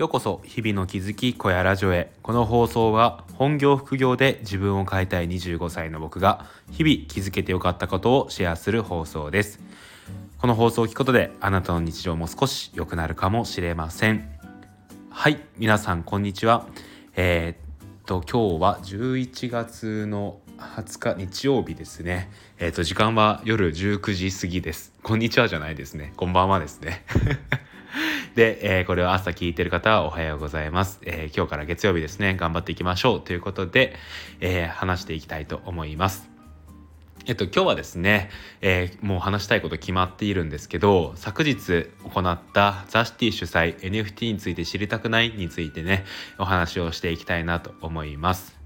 ようこそ日々の気づき小屋ラジオへ。この放送は本業副業で自分を変えたい25歳の僕が日々気づけてよかったことをシェアする放送です。この放送を聞くことであなたの日常も少し良くなるかもしれません。はい皆さんこんにちは。えー、っと今日は11月の20日日曜日ですね。えー、っと時間は夜19時過ぎです。こんにちはじゃないですね。こんばんはですね。で、えー、これを朝聞いてる方はおはようございます、えー、今日から月曜日ですね。頑張っていきましょう。ということで、えー、話していきたいと思います。えっと、今日はですね、えー、もう話したいこと決まっているんですけど昨日行ったザ・シティ主催 NFT について知りたくない？についてねお話をしていきたいなと思います。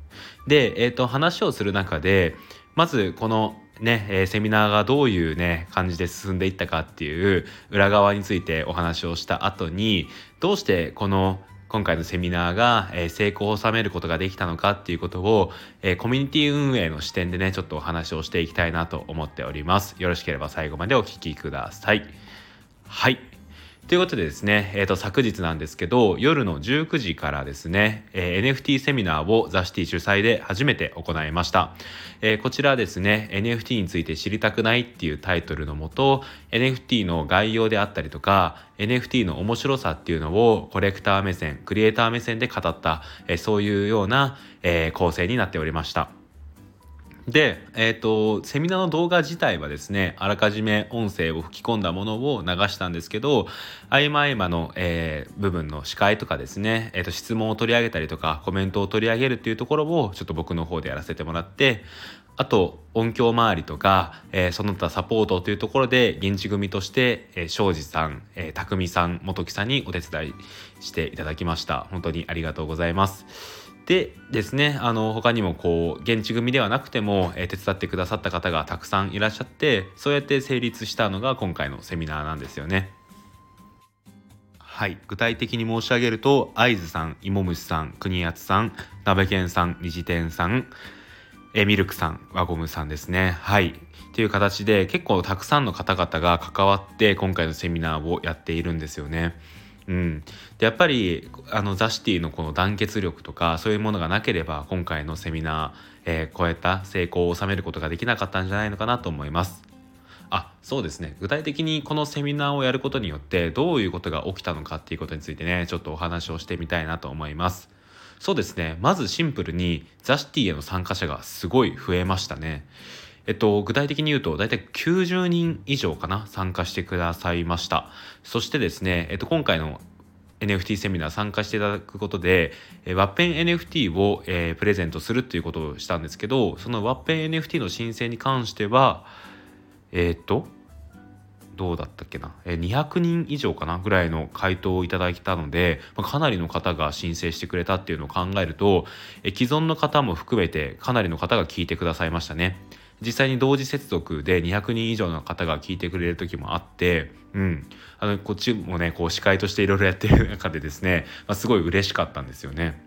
で、えーと話をする中でまずこのね、えー、セミナーがどういうね感じで進んでいったかっていう裏側についてお話をした後にどうしてこの今回のセミナーが、えー、成功を収めることができたのかっていうことを、えー、コミュニティ運営の視点でねちょっとお話をしていきたいなと思っております。よろしければ最後までお聴きください。はい。ということでですね、えー、と昨日なんですけど夜の19時からですね、えー、NFT セミナーをザ・シティ主催で初めて行いました、えー、こちらですね NFT について知りたくないっていうタイトルのもと NFT の概要であったりとか NFT の面白さっていうのをコレクター目線クリエイター目線で語った、えー、そういうような、え、構成になっておりました。で、えっ、ー、と、セミナーの動画自体はですね、あらかじめ音声を吹き込んだものを流したんですけど、合間合間の、えー、部分の司会とかですね、えっ、ー、と、質問を取り上げたりとか、コメントを取り上げるっていうところを、ちょっと僕の方でやらせてもらって、あと、音響周りとか、えー、その他サポートというところで、現地組として、えー、庄司さん、えー、匠さん、元木さんにお手伝いしていただきました。本当にありがとうございます。でですねあの他にもこう現地組ではなくても、えー、手伝ってくださった方がたくさんいらっしゃってそうやって成立したのが今回のセミナーなんですよね。はい、具体的に申し上げると会津さん芋虫さん国安さん鍋犬さん虹天さんえミルクさん輪ゴムさんですねはいっていう形で結構たくさんの方々が関わって今回のセミナーをやっているんですよね。うん、でやっぱりあのザ・シティのこの団結力とかそういうものがなければ今回のセミナー、えー、超えた成功を収めることができなかったんじゃないのかなと思います。あそうですね具体的にこのセミナーをやることによってどういうことが起きたのかっていうことについてねちょっとお話をしてみたいなと思います。そうですねまずシンプルにザ・シティへの参加者がすごい増えましたね。えっと、具体的に言うと、大体90人以上かな、参加してくださいました。そしてですね、えっと、今回の NFT セミナー参加していただくことで、えワッペン NFT を、えー、プレゼントするっていうことをしたんですけど、そのワッペン NFT の申請に関しては、えー、っと、どうだったっけな、え200人以上かなぐらいの回答をいただいたので、まあ、かなりの方が申請してくれたっていうのを考えると、え既存の方も含めてかなりの方が聞いてくださいましたね。実際に同時接続で200人以上の方が聞いてくれる時もあって、うん、あのこっちもねこう司会としていろいろやってる中でですね、まあ、すごい嬉しかったんですよね。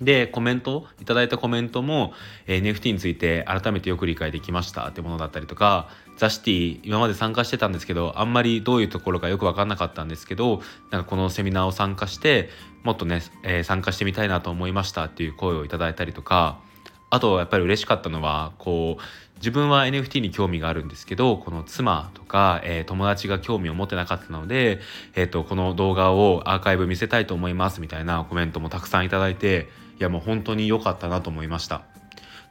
で、コメント、いただいたコメントも、えー、NFT について改めてよく理解できましたってものだったりとか、ザシティ、今まで参加してたんですけど、あんまりどういうところかよくわかんなかったんですけど、なんかこのセミナーを参加して、もっとね、えー、参加してみたいなと思いましたっていう声をいただいたりとか、あとやっぱり嬉しかったのはこう自分は NFT に興味があるんですけどこの妻とか、えー、友達が興味を持ってなかったので、えーと、この動画をアーカイブ見せたいと思いますみたいなコメントもたくさんいただいていやもう本当に良かったなと思いました。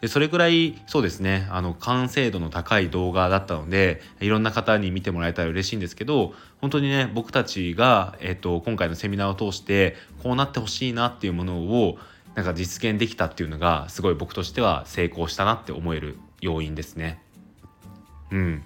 でそれぐらいそうですねあの完成度の高い動画だったのでいろんな方に見てもらえたら嬉しいんですけど本当にね僕たちが、えーと今回のセミナーを通してこうなってほしいなっていうものをなんか実現できたっていうのがすごい僕としては成功したなって思える要因ですね。うん、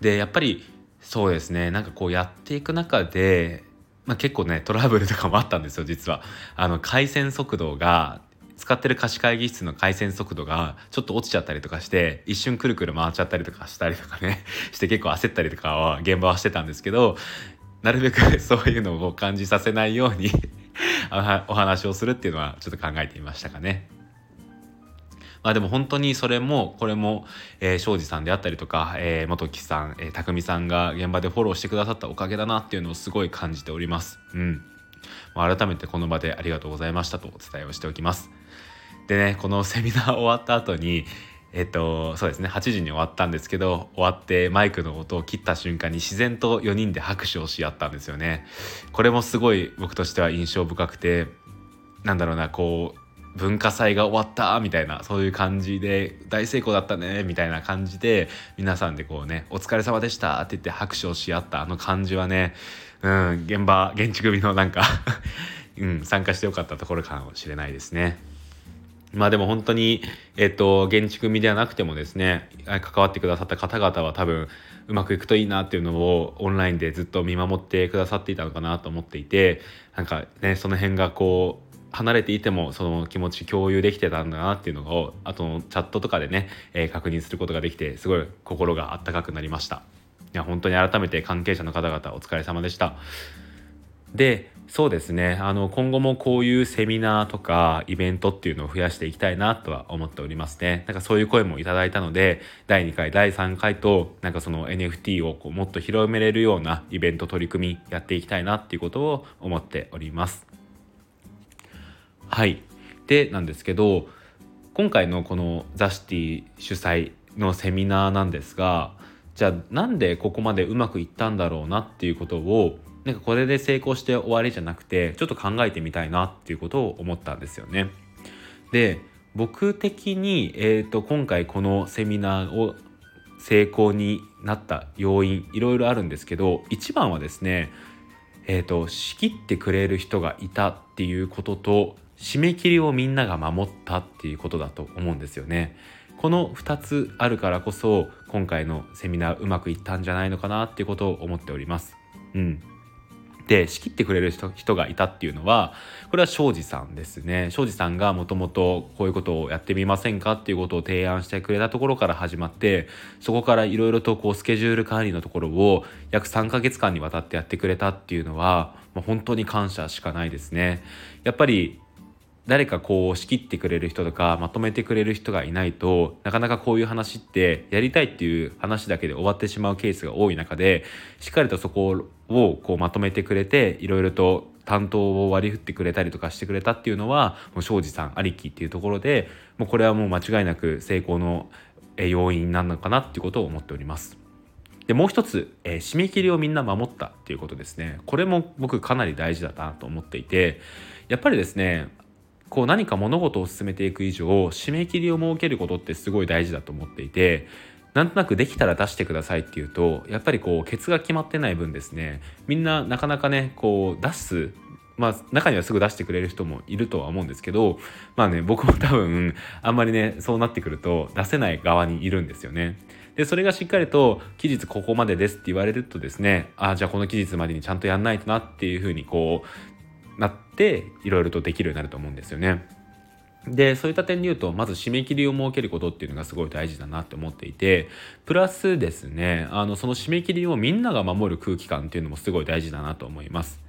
でやっぱりそうですねなんかこうやっていく中で、まあ、結構ねトラブルとかもあったんですよ実は。あの回線速度が使ってる貸し会議室の回線速度がちょっと落ちちゃったりとかして一瞬くるくる回っちゃったりとかしたりとかね して結構焦ったりとかは現場はしてたんですけどなるべく そういうのを感じさせないようにお話をするっていうのはちょっと考えてみましたかね。まあでも本当にそれもこれも、えー、庄司さんであったりとか、えー、元木さん、えー、匠さんが現場でフォローしてくださったおかげだなっていうのをすごい感じております。うん改めてこの場でありがとうございましたとお伝えをしておきますでねこのセミナー終わった後にえっとそうですね8時に終わったんですけど終わってマイクの音を切った瞬間に自然と4人で拍手をし合ったんですよねこれもすごい僕としては印象深くてなんだろうなこう文化祭が終わったみたいなそういう感じで大成功だったねみたいな感じで皆さんでこうね「お疲れ様でした」って言って拍手をし合ったあの感じはねうん現場現地組のなんか うん、参加してよかったところかもしれないですね。まあでも本当に、えっと、現地組ではなくてもですね関わってくださった方々は多分うまくいくといいなっていうのをオンラインでずっと見守ってくださっていたのかなと思っていてなんかねその辺がこう離れていてもその気持ち共有できてたんだなっていうのをあとチャットとかでね、えー、確認することができてすごい心があったかくなりました。いや本当に改めて関係者の方々お疲れ様でした。でそうですね。あの今後もこういうセミナーとかイベントっていうのを増やしていきたいなとは思っておりますね。なんかそういう声もいただいたので第2回第3回となんかその NFT をこうもっと広めれるようなイベント取り組みやっていきたいなっていうことを思っております。はい。でなんですけど今回のこのザ・シティ主催のセミナーなんですがじゃあなんでここまでうまくいったんだろうなっていうことをなんかこれで成功して終わりじゃなくてちょっと考えてみたいなっていうことを思ったんですよね。で僕的に、えーと、今回このセミナーを成功になった要因いろいろあるんですけど一番はですねえーと仕切ってくれる人がいたっていうことと締め切りをみんなが守ったっていうことだと思うんですよね。この2つあるからこそ今回のセミナーうまくいったんじゃないのかなっていうことを思っております。うん、で仕切ってくれる人人がいたっていうのはこれは庄司さんですね。庄司さんがもともとこういうことをやってみませんかっていうことを提案してくれたところから始まってそこからいろいろとこうスケジュール管理のところを約3ヶ月間にわたってやってくれたっていうのは、まあ、本当に感謝しかないですね。やっぱり誰かこう仕切ってくれる人とかまとめてくれる人がいないとなかなかこういう話ってやりたいっていう話だけで終わってしまうケースが多い中でしっかりとそこをこうまとめてくれていろいろと担当を割り振ってくれたりとかしてくれたっていうのはもう庄司さんありきっていうところでもうこれはもう間違いなく成功の要因なのかなっていうことを思っております。でもう一つ、えー、締め切りをみんな守ったっていうことですねこれも僕かなり大事だなと思っていてやっぱりですねこう何か物事を進めていく以上締め切りを設けることってすごい大事だと思っていてなんとなくできたら出してくださいっていうとやっぱりこうケツが決まってない分ですねみんななかなかねこう出すまあ中にはすぐ出してくれる人もいるとは思うんですけどまあね僕も多分あんまりねそうなってくると出せない側にいるんですよね。でそれがしっかりと期日ここまでですって言われるとですねああじゃあこの期日までにちゃんとやんないとなっていうふうにこうなっていろいろとできるようになると思うんですよね。でそういった点で言うとまず締め切りを設けることっていうのがすごい大事だなって思っていてプラスですねあのその締め切りをみんなが守る空気感っていうのもすごい大事だなと思います。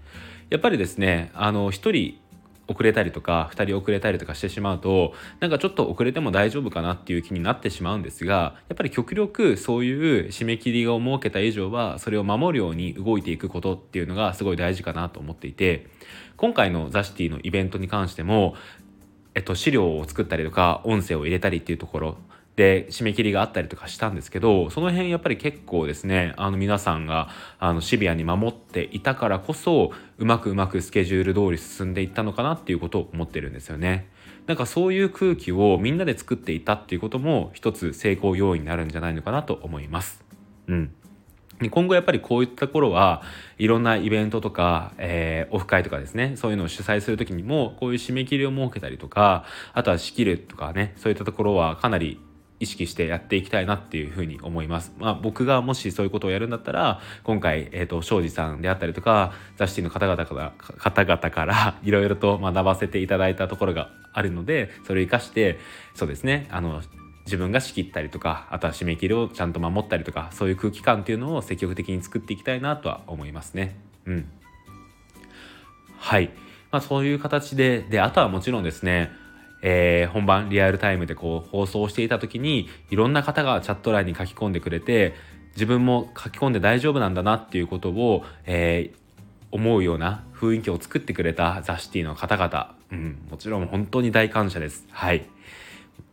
やっぱりですねあの1人遅れたりとか2人遅れたりとかしてしまうとなんかちょっと遅れても大丈夫かなっていう気になってしまうんですがやっぱり極力そういう締め切りを設けた以上はそれを守るように動いていくことっていうのがすごい大事かなと思っていて今回のザ・シティのイベントに関しても、えっと、資料を作ったりとか音声を入れたりっていうところで締め切りがあったりとかしたんですけどその辺やっぱり結構ですねあの皆さんがあのシビアに守っていたからこそうまくうまくスケジュール通り進んでいったのかなっていうことを思ってるんですよね。なんかそういう空気をみんなで作っていたっていうことも一つ成功要因になるんじゃないのかなと思います。うん。今後やっぱりこういったところはいろんなイベントとか、えー、オフ会とかですねそういうのを主催する時にもこういう締め切りを設けたりとかあとは仕切るとかねそういったところはかなり意識してやっていきたいなっていうふに思います。まあ、僕がもしそういうことをやるんだったら今回、えーと、庄司さんであったりとか雑誌の方々から方々から いろいろと学ばせていただいたところがあるのでそれを生かしてそうですねあの自分が仕切ったりとかあとは締め切りをちゃんと守ったりとかそういう空気感っていうのを積極的に作っていきたいなとは思いますね。うん、はい、まあ、そういう形でであとはもちろんですねえー、本番リアルタイムでこう放送していた時にいろんな方がチャット欄に書き込んでくれて自分も書き込んで大丈夫なんだなっていうことを、えー、思うような雰囲気を作ってくれたザ・シティの方々、うん、もちろん本当に大感謝です。はい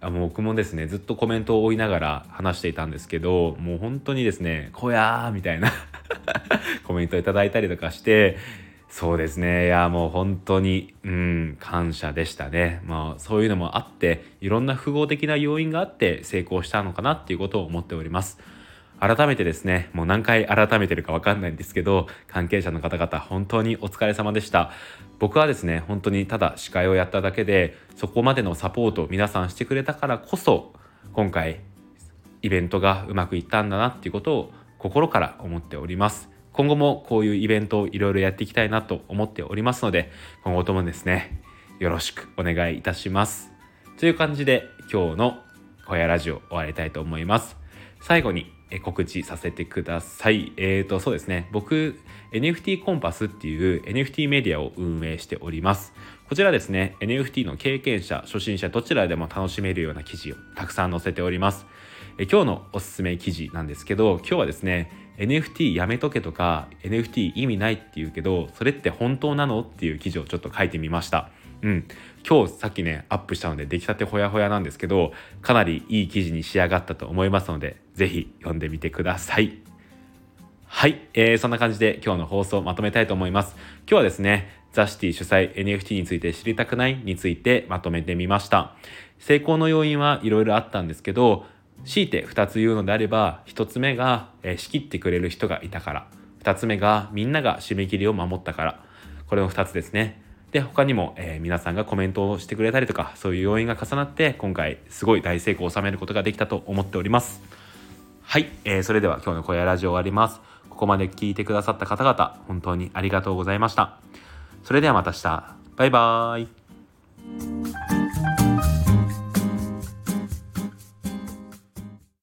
あもう僕もですねずっとコメントを追いながら話していたんですけどもう本当にですね「こやー」みたいな コメントいただいたりとかしてそうですねいやもう本当にうん感謝でしたねまあそういうのもあっていろんな複合的な要因があって成功したのかなっていうことを思っております。改めてですね、もう何回改めてるかわかんないんですけど、関係者の方々本当にお疲れ様でした。僕はですね、本当にただ司会をやっただけで、そこまでのサポートを皆さんしてくれたからこそ、今回イベントがうまくいったんだなっていうことを心から思っております。今後もこういうイベントをいろいろやっていきたいなと思っておりますので、今後ともですね、よろしくお願いいたします。という感じで今日の小屋ラジオ終わりたいと思います。最後に告知させてください。えっ、ー、と、そうですね。僕、NFT コンパスっていう NFT メディアを運営しております。こちらですね、NFT の経験者、初心者、どちらでも楽しめるような記事をたくさん載せております。え今日のおすすめ記事なんですけど、今日はですね、NFT やめとけとか NFT 意味ないって言うけど、それって本当なのっていう記事をちょっと書いてみました。うん、今日さっきねアップしたので出来たてほやほやなんですけどかなりいい記事に仕上がったと思いますので是非読んでみてください。はい、えー、そんな感じで今日の放送をまとめたいと思います。今日はですねザ・シティ主催 NFT について知りたくないについてまとめてみました。成功の要因はいろいろあったんですけど強いて2つ言うのであれば1つ目が、えー、仕切ってくれる人がいたから。2つ目がみんなが締め切りを守ったから。これの2つですね。で他にも、えー、皆さんがコメントをしてくれたりとかそういう要因が重なって今回すごい大成功を収めることができたと思っております。はい、えー、それでは今日の小屋ラジオ終わります。ここまで聞いてくださった方々本当にありがとうございました。それではまた明日。バイバーイ。